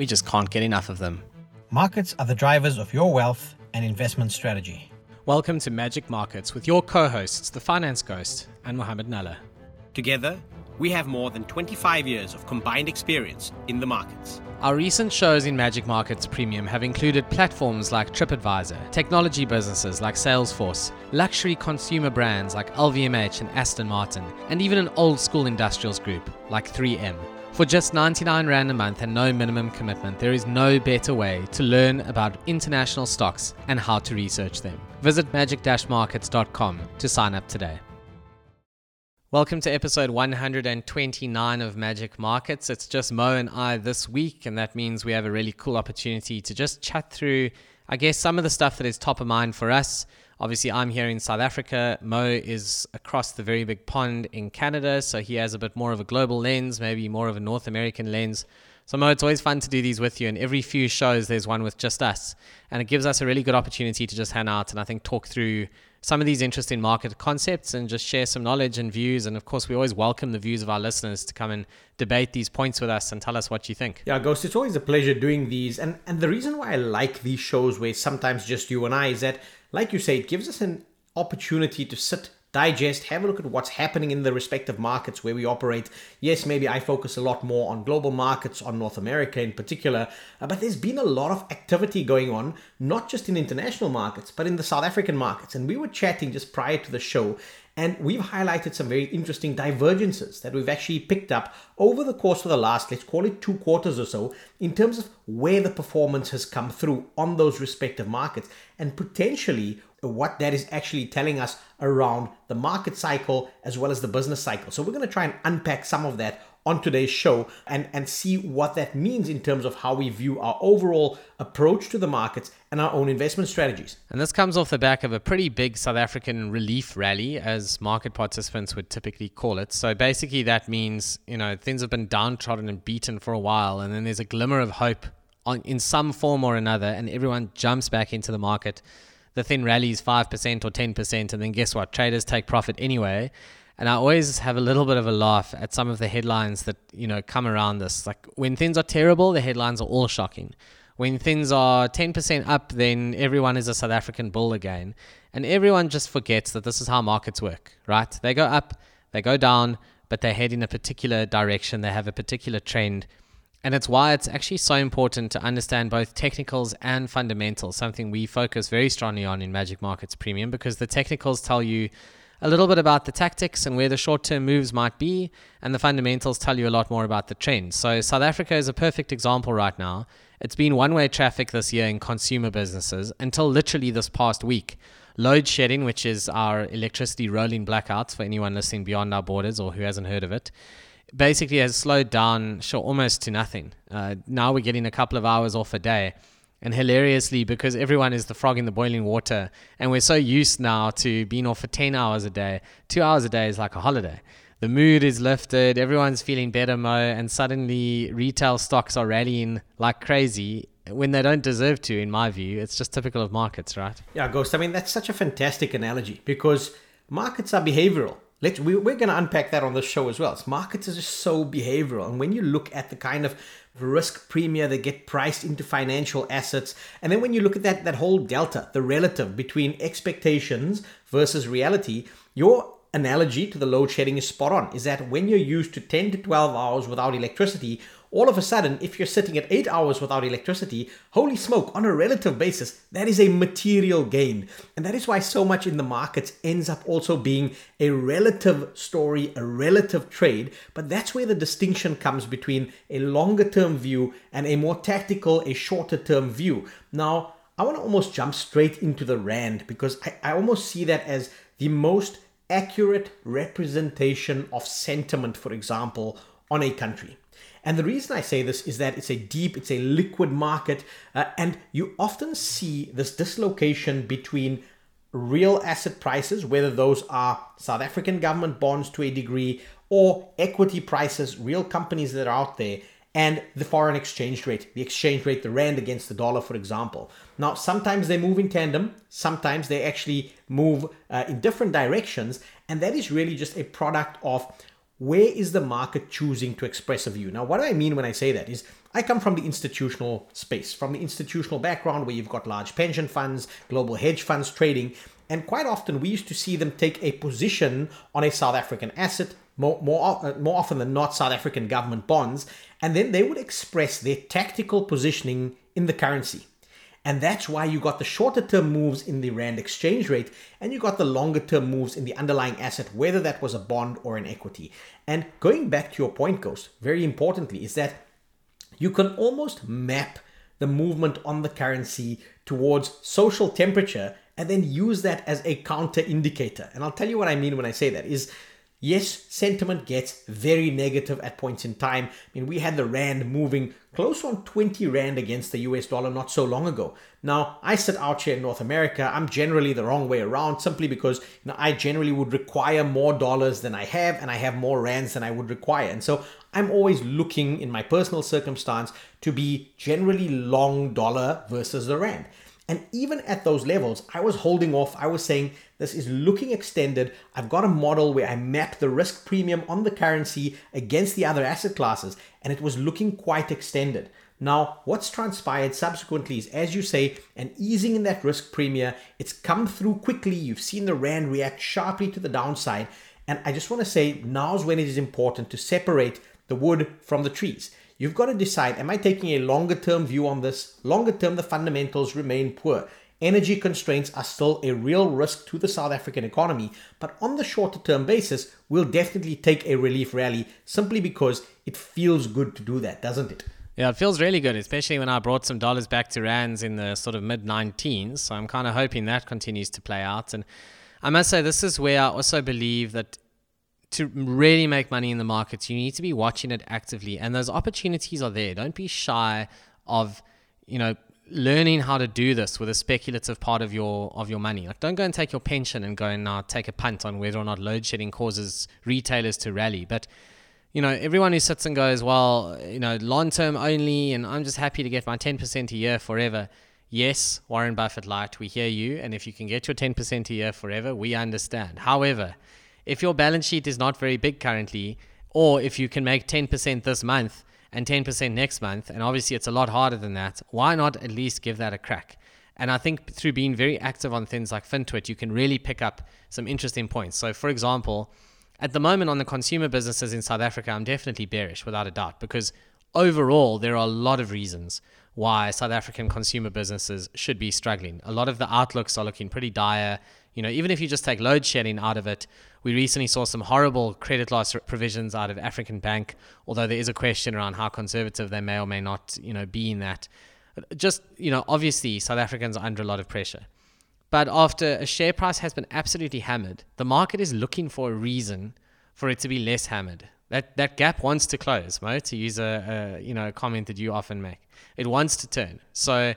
We just can't get enough of them. Markets are the drivers of your wealth and investment strategy. Welcome to Magic Markets with your co hosts, the Finance Ghost and Mohammed Nalla. Together, we have more than 25 years of combined experience in the markets. Our recent shows in Magic Markets Premium have included platforms like TripAdvisor, technology businesses like Salesforce, luxury consumer brands like LVMH and Aston Martin, and even an old school industrials group like 3M. For just 99 Rand a month and no minimum commitment, there is no better way to learn about international stocks and how to research them. Visit magic markets.com to sign up today. Welcome to episode 129 of Magic Markets. It's just Mo and I this week, and that means we have a really cool opportunity to just chat through, I guess, some of the stuff that is top of mind for us. Obviously, I'm here in South Africa. Mo is across the very big pond in Canada, so he has a bit more of a global lens, maybe more of a North American lens. So, Mo, it's always fun to do these with you, and every few shows there's one with just us. And it gives us a really good opportunity to just hang out and I think talk through some of these interesting market concepts and just share some knowledge and views. And of course, we always welcome the views of our listeners to come and debate these points with us and tell us what you think. Yeah, Ghost, it's always a pleasure doing these. And and the reason why I like these shows where sometimes just you and I is that, like you say, it gives us an opportunity to sit digest, have a look at what's happening in the respective markets where we operate. Yes, maybe I focus a lot more on global markets, on North America in particular, uh, but there's been a lot of activity going on, not just in international markets, but in the South African markets. And we were chatting just prior to the show, and we've highlighted some very interesting divergences that we've actually picked up over the course of the last, let's call it two quarters or so, in terms of where the performance has come through on those respective markets and potentially what that is actually telling us around the market cycle as well as the business cycle. So we're going to try and unpack some of that on today's show and, and see what that means in terms of how we view our overall approach to the markets and our own investment strategies. And this comes off the back of a pretty big South African relief rally, as market participants would typically call it. So basically, that means, you know, things have been downtrodden and beaten for a while, and then there's a glimmer of hope on, in some form or another, and everyone jumps back into the market the thing rallies 5% or 10%, and then guess what? Traders take profit anyway. And I always have a little bit of a laugh at some of the headlines that, you know, come around this. Like when things are terrible, the headlines are all shocking. When things are 10% up, then everyone is a South African bull again. And everyone just forgets that this is how markets work, right? They go up, they go down, but they head in a particular direction. They have a particular trend. And it's why it's actually so important to understand both technicals and fundamentals, something we focus very strongly on in Magic Markets Premium, because the technicals tell you a little bit about the tactics and where the short term moves might be, and the fundamentals tell you a lot more about the trends. So, South Africa is a perfect example right now. It's been one way traffic this year in consumer businesses until literally this past week. Load shedding, which is our electricity rolling blackouts for anyone listening beyond our borders or who hasn't heard of it basically has slowed down sure almost to nothing. Uh, now we're getting a couple of hours off a day. And hilariously, because everyone is the frog in the boiling water, and we're so used now to being off for 10 hours a day, two hours a day is like a holiday. The mood is lifted, everyone's feeling better, Mo, and suddenly retail stocks are rallying like crazy when they don't deserve to, in my view. It's just typical of markets, right? Yeah, Ghost. I mean, that's such a fantastic analogy because markets are behavioral. Let's, we, we're going to unpack that on the show as well. Markets are just so behavioral. And when you look at the kind of risk premium that get priced into financial assets, and then when you look at that, that whole delta, the relative between expectations versus reality, your analogy to the load shedding is spot on. Is that when you're used to 10 to 12 hours without electricity, all of a sudden, if you're sitting at eight hours without electricity, holy smoke, on a relative basis, that is a material gain. And that is why so much in the markets ends up also being a relative story, a relative trade. But that's where the distinction comes between a longer term view and a more tactical, a shorter term view. Now, I want to almost jump straight into the RAND because I, I almost see that as the most accurate representation of sentiment, for example, on a country. And the reason I say this is that it's a deep, it's a liquid market, uh, and you often see this dislocation between real asset prices, whether those are South African government bonds to a degree or equity prices, real companies that are out there, and the foreign exchange rate, the exchange rate, the rand against the dollar, for example. Now, sometimes they move in tandem, sometimes they actually move uh, in different directions, and that is really just a product of where is the market choosing to express a view? Now, what do I mean when I say that is I come from the institutional space, from the institutional background where you've got large pension funds, global hedge funds trading, and quite often we used to see them take a position on a South African asset, more, more, uh, more often than not South African government bonds, and then they would express their tactical positioning in the currency. And that's why you got the shorter term moves in the Rand exchange rate and you got the longer term moves in the underlying asset, whether that was a bond or an equity. And going back to your point, Ghost, very importantly, is that you can almost map the movement on the currency towards social temperature and then use that as a counter indicator. And I'll tell you what I mean when I say that is Yes, sentiment gets very negative at points in time. I mean, we had the Rand moving close on 20 Rand against the US dollar not so long ago. Now, I sit out here in North America. I'm generally the wrong way around simply because you know, I generally would require more dollars than I have, and I have more Rands than I would require. And so I'm always looking in my personal circumstance to be generally long dollar versus the Rand. And even at those levels, I was holding off. I was saying, this is looking extended. I've got a model where I map the risk premium on the currency against the other asset classes, and it was looking quite extended. Now, what's transpired subsequently is, as you say, an easing in that risk premium. It's come through quickly. You've seen the RAND react sharply to the downside. And I just want to say, now's when it is important to separate the wood from the trees. You've got to decide am I taking a longer term view on this? Longer term, the fundamentals remain poor. Energy constraints are still a real risk to the South African economy, but on the shorter term basis, we'll definitely take a relief rally simply because it feels good to do that, doesn't it? Yeah, it feels really good, especially when I brought some dollars back to rands in the sort of mid 19s. So I'm kind of hoping that continues to play out. And I must say, this is where I also believe that to really make money in the markets, you need to be watching it actively. And those opportunities are there. Don't be shy of, you know, learning how to do this with a speculative part of your of your money. Like don't go and take your pension and go and uh, take a punt on whether or not load shedding causes retailers to rally. But you know, everyone who sits and goes, well, you know, long term only, and I'm just happy to get my 10% a year forever. Yes, Warren Buffett light, we hear you. And if you can get your 10% a year forever, we understand. However, if your balance sheet is not very big currently, or if you can make 10% this month and 10% next month, and obviously it's a lot harder than that, why not at least give that a crack? And I think through being very active on things like FinTwit, you can really pick up some interesting points. So, for example, at the moment on the consumer businesses in South Africa, I'm definitely bearish without a doubt because overall, there are a lot of reasons why South African consumer businesses should be struggling. A lot of the outlooks are looking pretty dire. You know, even if you just take load shedding out of it, we recently saw some horrible credit loss provisions out of African Bank, although there is a question around how conservative they may or may not, you know, be in that. Just, you know, obviously South Africans are under a lot of pressure. But after a share price has been absolutely hammered, the market is looking for a reason for it to be less hammered. That that gap wants to close, Mo, to use a, a you know a comment that you often make. It wants to turn. So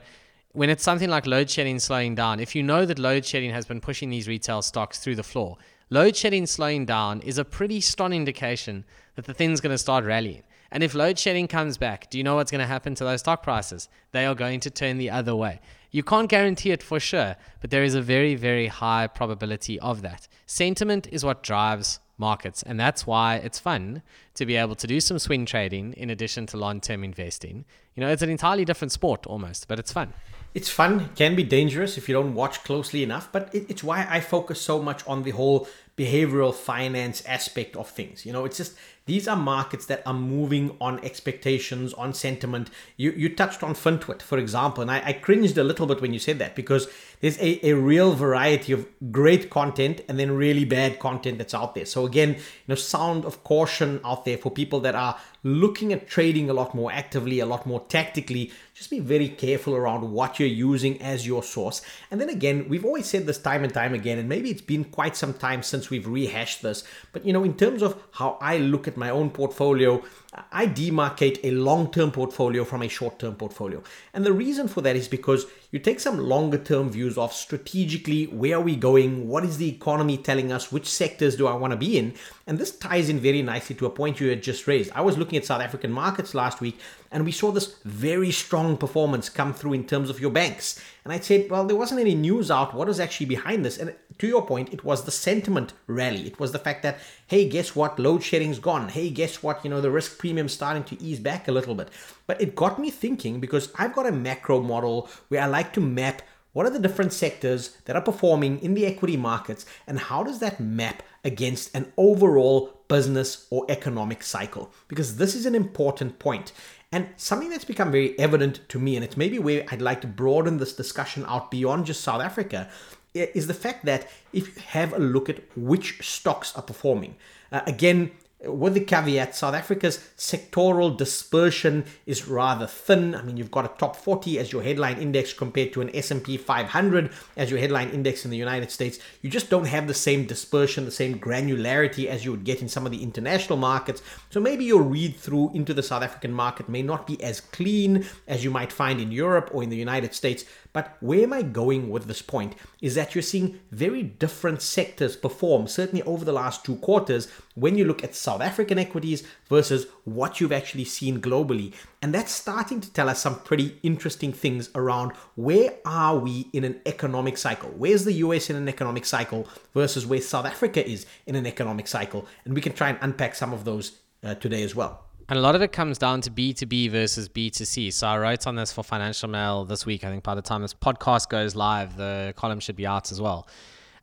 when it's something like load shedding slowing down, if you know that load shedding has been pushing these retail stocks through the floor, load shedding slowing down is a pretty strong indication that the thing's going to start rallying. And if load shedding comes back, do you know what's going to happen to those stock prices? They are going to turn the other way. You can't guarantee it for sure, but there is a very, very high probability of that. Sentiment is what drives markets, and that's why it's fun to be able to do some swing trading in addition to long term investing. You know, it's an entirely different sport almost, but it's fun it's fun, can be dangerous if you don't watch closely enough, but it's why I focus so much on the whole behavioral finance aspect of things. You know, it's just these are markets that are moving on expectations, on sentiment. You you touched on FinTwit, for example, and I, I cringed a little bit when you said that because there's a, a real variety of great content and then really bad content that's out there. So again, you know, sound of caution out there for people that are looking at trading a lot more actively, a lot more tactically. Just be very careful around what you're using as your source. And then again, we've always said this time and time again, and maybe it's been quite some time since we've rehashed this. But you know, in terms of how I look at my own portfolio, I demarcate a long term portfolio from a short term portfolio. And the reason for that is because you take some longer term views of strategically where are we going, what is the economy telling us, which sectors do I want to be in. And this ties in very nicely to a point you had just raised. I was looking at South African markets last week and we saw this very strong performance come through in terms of your banks. And I said, well, there wasn't any news out. What was actually behind this? And to your point, it was the sentiment rally. It was the fact that, hey, guess what? Load shedding's gone. Hey, guess what? You know, the risk premium's starting to ease back a little bit. But it got me thinking because I've got a macro model where I like to map what are the different sectors that are performing in the equity markets and how does that map against an overall business or economic cycle? Because this is an important point. And something that's become very evident to me, and it's maybe where I'd like to broaden this discussion out beyond just South Africa, is the fact that if you have a look at which stocks are performing, uh, again, with the caveat, South Africa's sectoral dispersion is rather thin. I mean, you've got a top 40 as your headline index compared to an S&P 500 as your headline index in the United States. You just don't have the same dispersion, the same granularity as you would get in some of the international markets. So maybe your read through into the South African market may not be as clean as you might find in Europe or in the United States. But where am I going with this point is that you're seeing very different sectors perform, certainly over the last two quarters, when you look at South African equities versus what you've actually seen globally. And that's starting to tell us some pretty interesting things around where are we in an economic cycle? Where's the US in an economic cycle versus where South Africa is in an economic cycle? And we can try and unpack some of those uh, today as well. And a lot of it comes down to B2B versus B2C. So I wrote on this for Financial Mail this week. I think by the time this podcast goes live, the column should be out as well.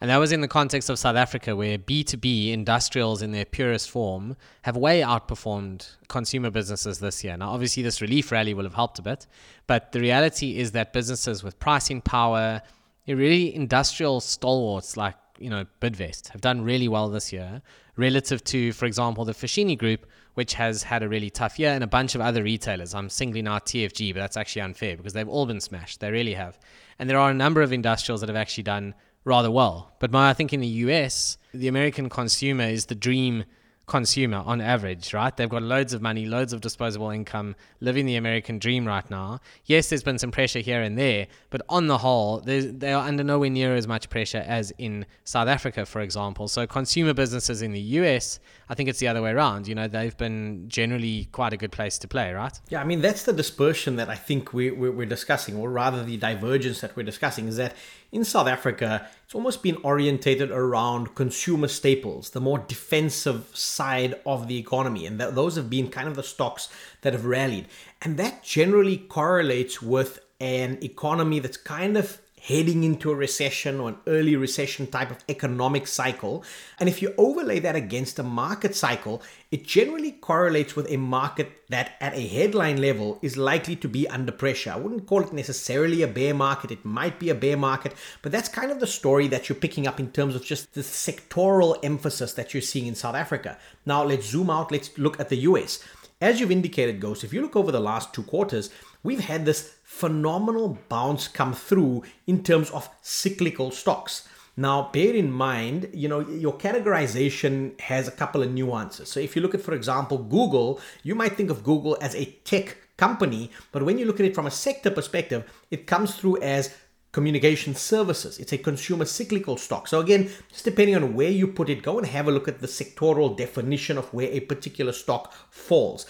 And that was in the context of South Africa, where B2B industrials in their purest form have way outperformed consumer businesses this year. Now, obviously, this relief rally will have helped a bit, but the reality is that businesses with pricing power, eh, really industrial stalwarts like you know Bidvest have done really well this year relative to, for example, the Foschini Group, which has had a really tough year, and a bunch of other retailers. I'm singling out TFG, but that's actually unfair because they've all been smashed. They really have. And there are a number of industrials that have actually done rather well. But my, I think in the US, the American consumer is the dream consumer on average, right? They've got loads of money, loads of disposable income, living the American dream right now. Yes, there's been some pressure here and there, but on the whole, they are under nowhere near as much pressure as in South Africa, for example. So consumer businesses in the US, I think it's the other way around. You know, they've been generally quite a good place to play, right? Yeah, I mean, that's the dispersion that I think we, we, we're discussing, or rather the divergence that we're discussing, is that in South Africa, it's almost been orientated around consumer staples, the more defensive side of the economy. And th- those have been kind of the stocks that have rallied. And that generally correlates with an economy that's kind of heading into a recession or an early recession type of economic cycle. And if you overlay that against a market cycle, it generally correlates with a market that at a headline level is likely to be under pressure. I wouldn't call it necessarily a bear market, it might be a bear market, but that's kind of the story that you're picking up in terms of just the sectoral emphasis that you're seeing in South Africa. Now let's zoom out, let's look at the US. As you've indicated, Ghost, if you look over the last two quarters, we've had this phenomenal bounce come through in terms of cyclical stocks. Now, bear in mind, you know, your categorization has a couple of nuances. So if you look at, for example, Google, you might think of Google as a tech company, but when you look at it from a sector perspective, it comes through as communication services. It's a consumer cyclical stock. So again, just depending on where you put it, go and have a look at the sectoral definition of where a particular stock falls.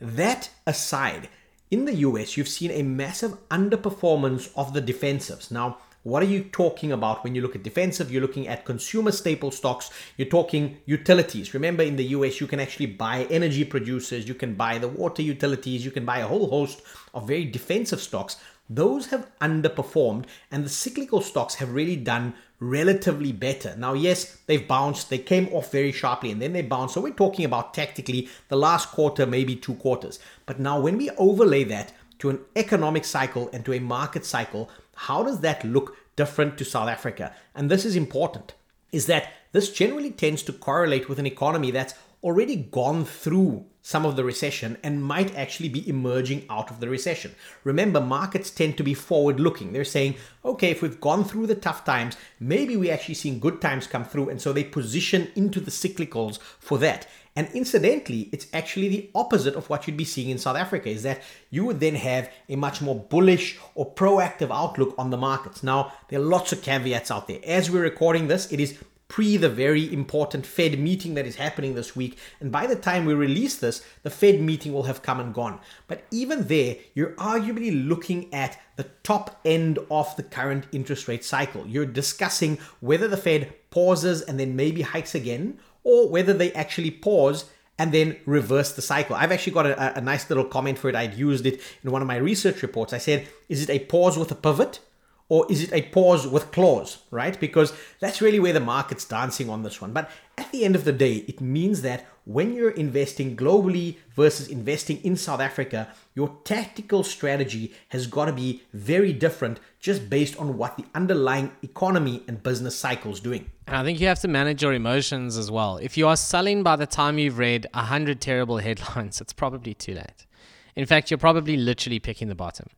That aside, in the US, you've seen a massive underperformance of the defensives. Now, what are you talking about when you look at defensive? You're looking at consumer staple stocks. You're talking utilities. Remember, in the US, you can actually buy energy producers, you can buy the water utilities, you can buy a whole host of very defensive stocks. Those have underperformed, and the cyclical stocks have really done relatively better. Now, yes, they've bounced, they came off very sharply, and then they bounced. So, we're talking about tactically the last quarter, maybe two quarters. But now, when we overlay that to an economic cycle and to a market cycle, how does that look different to South Africa? And this is important, is that this generally tends to correlate with an economy that's already gone through some of the recession and might actually be emerging out of the recession. Remember, markets tend to be forward looking. They're saying, okay, if we've gone through the tough times, maybe we're actually seeing good times come through. And so they position into the cyclicals for that. And incidentally, it's actually the opposite of what you'd be seeing in South Africa, is that you would then have a much more bullish or proactive outlook on the markets. Now, there are lots of caveats out there. As we're recording this, it is pre the very important Fed meeting that is happening this week. And by the time we release this, the Fed meeting will have come and gone. But even there, you're arguably looking at the top end of the current interest rate cycle. You're discussing whether the Fed pauses and then maybe hikes again, or whether they actually pause and then reverse the cycle. I've actually got a, a, nice little comment for it. I'd used it in one of my research reports. I said, is it a pause with a pivot? Or is it a pause with clause, right? Because that's really where the market's dancing on this one. But at the end of the day, it means that when you're investing globally versus investing in South Africa, your tactical strategy has got to be very different just based on what the underlying economy and business cycle is doing. And I think you have to manage your emotions as well. If you are selling by the time you've read 100 terrible headlines, it's probably too late. In fact, you're probably literally picking the bottom.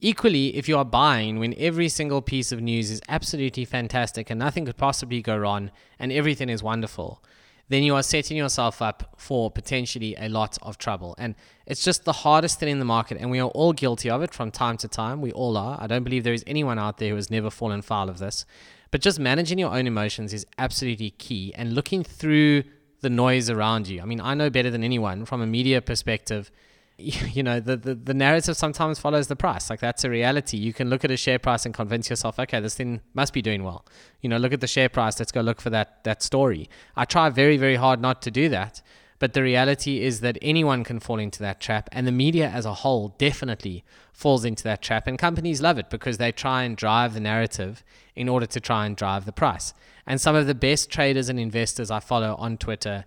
Equally, if you are buying when every single piece of news is absolutely fantastic and nothing could possibly go wrong and everything is wonderful, then you are setting yourself up for potentially a lot of trouble. And it's just the hardest thing in the market, and we are all guilty of it from time to time. We all are. I don't believe there is anyone out there who has never fallen foul of this. But just managing your own emotions is absolutely key and looking through the noise around you. I mean, I know better than anyone from a media perspective you know the, the the narrative sometimes follows the price. Like that's a reality. You can look at a share price and convince yourself okay this thing must be doing well. You know look at the share price. Let's go look for that that story. I try very very hard not to do that. But the reality is that anyone can fall into that trap and the media as a whole definitely falls into that trap and companies love it because they try and drive the narrative in order to try and drive the price. And some of the best traders and investors i follow on twitter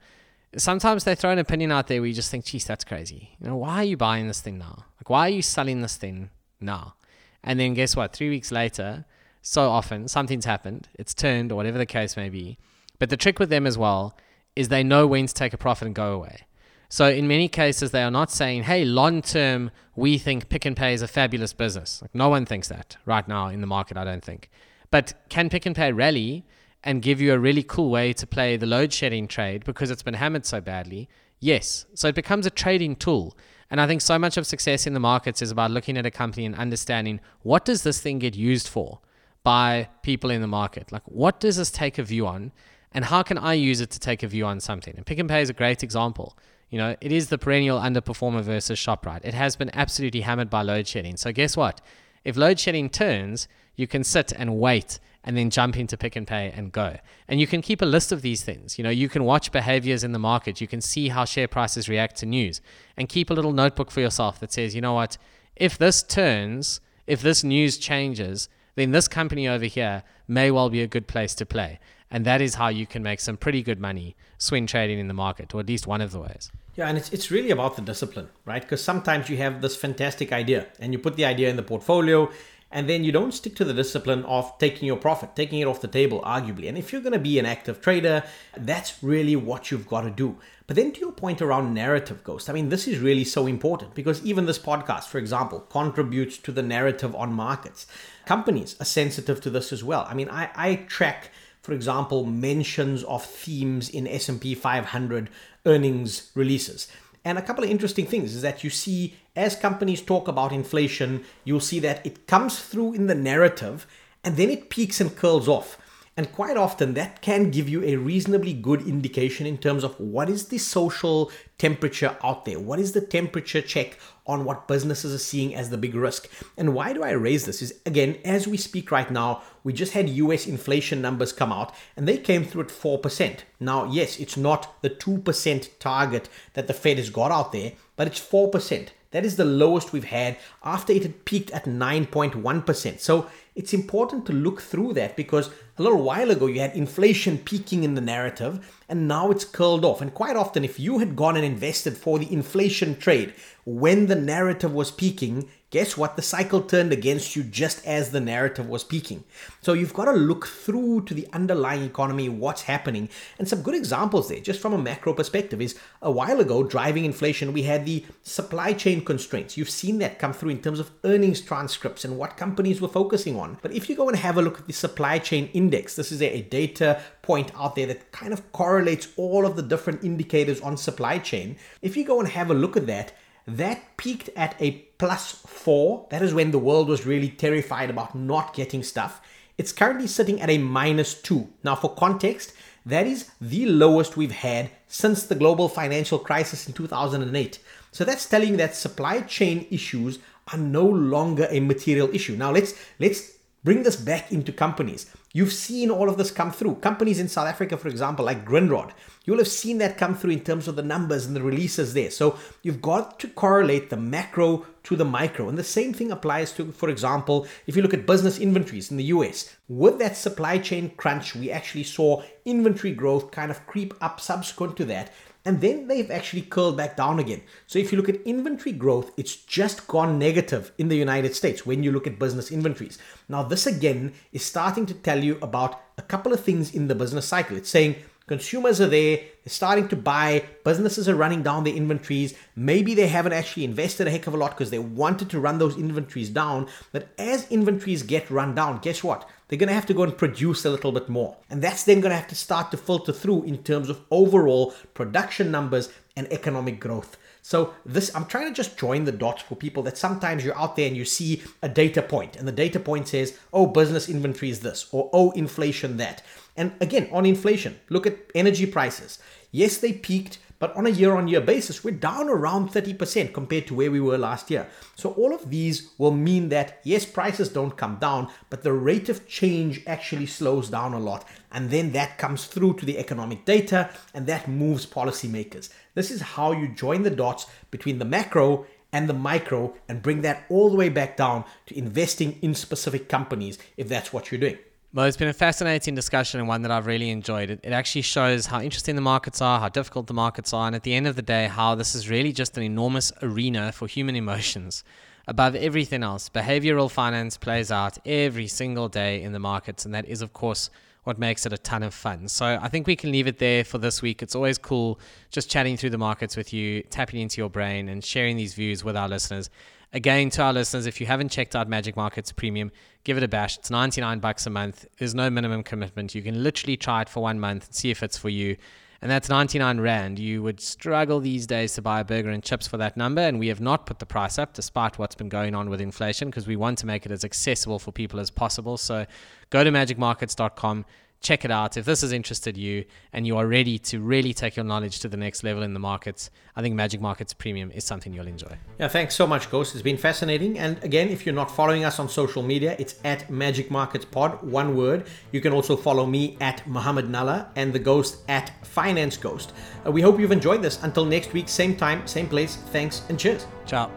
sometimes they throw an opinion out there where you just think, geez, that's crazy. You know, why are you buying this thing now? Like, why are you selling this thing now? And then guess what? Three weeks later, so often something's happened, it's turned, or whatever the case may be. But the trick with them as well is they know when to take a profit and go away. So in many cases, they are not saying, hey, long term, we think Pick n Pay is a fabulous business. Like, no one thinks that right now in the market, I don't think. But can Pick n Pay rally? And give you a really cool way to play the load shedding trade because it's been hammered so badly? Yes. So it becomes a trading tool. And I think so much of success in the markets is about looking at a company and understanding what does this thing get used for by people in the market? Like what does this take a view on? And how can I use it to take a view on something? And Pick n Pay is a great example. You know, it is the perennial underperformer versus ShopRite. It has been absolutely hammered by load shedding. So guess what? If load shedding turns, you can sit and wait and then jump into Pick n Pay and go. And you can keep a list of these things. You know, you can watch behaviors in the market. You can see how share prices react to news and keep a little notebook for yourself that says, you know what, if this turns, if this news changes, then this company over here may well be a good place to play. And that is how you can make some pretty good money swing trading in the market, or at least one of the ways. Yeah, and it's, it's really about the discipline, right? Because sometimes you have this fantastic idea and you put the idea in the portfolio and then you don't stick to the discipline of taking your profit, taking it off the table, arguably. And if you're going to be an active trader, that's really what you've got to do. But then to your point around narrative ghost, I mean, this is really so important because even this podcast, for example, contributes to the narrative on markets. Companies are sensitive to this as well. I mean, I, I track, for example, mentions of themes in S&P 500 earnings releases. And a couple of interesting things is that you see as companies talk about inflation, you'll see that it comes through in the narrative and then it peaks and curls off. And quite often that can give you a reasonably good indication in terms of what is the social temperature out there? What is the temperature check on what businesses are seeing as the big risk? And why do I raise this? Is again, as we speak right now, we just had US inflation numbers come out and they came through at 4%. Now, yes, it's not the 2% target that the Fed has got out there, but it's 4%. That is the lowest we've had after it had peaked at 9.1%. So it's important to look through that because a little while ago you had inflation peaking in the narrative and now it's curled off. And quite often, if you had gone and invested for the inflation trade when the narrative was peaking, guess what? The cycle turned against you just as the narrative was peaking. So you've got to look through to the underlying economy, what's happening. And some good examples there, just from a macro perspective, is a while ago, driving inflation, we had the supply chain constraints. You've seen that come through in terms of earnings transcripts and what companies were focusing on. But if you go and have a look at the supply chain index, this is a data point out there that kind of correlates all of the different indicators on supply chain. If you go and have a look at that, that peaked at a plus four. That is when the world was really terrified about not getting stuff. It's currently sitting at a minus two. Now, for context, that is the lowest we've had since the global financial crisis in 2008. So that's telling that supply chain issues are no longer a material issue. Now let's let's bring this back into companies. You've seen all of this come through. Companies in South Africa, for example, like Grindrod, you'll have seen that come through in terms of the numbers and the releases there. So you've got to correlate the macro to the micro. And the same thing applies to, for example, if you look at business inventories in the US. With that supply chain crunch, we actually saw inventory growth kind of creep up subsequent to that and then they've actually curled back down again. So if you look at inventory growth, it's just gone negative in the United States when you look at business inventories. Now, this again is starting to tell you about a couple of things in the business cycle. It's saying consumers are there, they're starting to buy, businesses are running down their inventories. Maybe they haven't actually invested a heck of a lot because they wanted to run those inventories down. But as inventories get run down, guess what? They're going to have to go and produce a little bit more. And that's then going to have to start to filter through in terms of overall production numbers and economic growth. So this I'm trying to just join the dots for people that sometimes you're out there and you see a data point and the data point says, "Oh, business inventory is this," or "Oh, inflation that." And again, on inflation, look at energy prices. Yes, they peaked but on a year on year basis, we're down around 30% compared to where we were last year. So all of these will mean that yes, prices don't come down, but the rate of change actually slows down a lot. And then that comes through to the economic data and that moves policymakers. This is how you join the dots between the macro and the micro and bring that all the way back down to investing in specific companies if that's what you're doing. Well, it's been a fascinating discussion and one that I've really enjoyed. It, it actually shows how interesting the markets are, how difficult the markets are, and at the end of the day, how this is really just an enormous arena for human emotions. Above everything else, behavioral finance plays out every single day in the markets, and that is, of course, what makes it a ton of fun. So I think we can leave it there for this week. It's always cool just chatting through the markets with you, tapping into your brain, and sharing these views with our listeners. Again, to our listeners, if you haven't checked out Magic Markets Premium, give it a bash. It's 99 bucks a month. There's no minimum commitment. You can literally try it for one month and see if it's for you. And that's 99 Rand. You would struggle these days to buy a burger and chips for that number. And we have not put the price up despite what's been going on with inflation because we want to make it as accessible for people as possible. So go to magicmarkets.com check it out. If this has interested you and you are ready to really take your knowledge to the next level in the markets, I think Magic Markets Premium is something you'll enjoy. Yeah, thanks so much, Ghost. It's been fascinating. And again, if you're not following us on social media, it's at Magic Markets Pod, one word. You can also follow me at Mohammed Nalla and the Ghost at Finance Ghost. Uh, we hope you've enjoyed this. Until next week, same time, same place. Thanks and cheers. Ciao.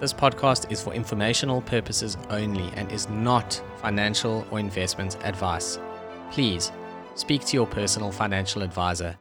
This podcast is for informational purposes only and is not financial or investment advice please speak to your personal financial advisor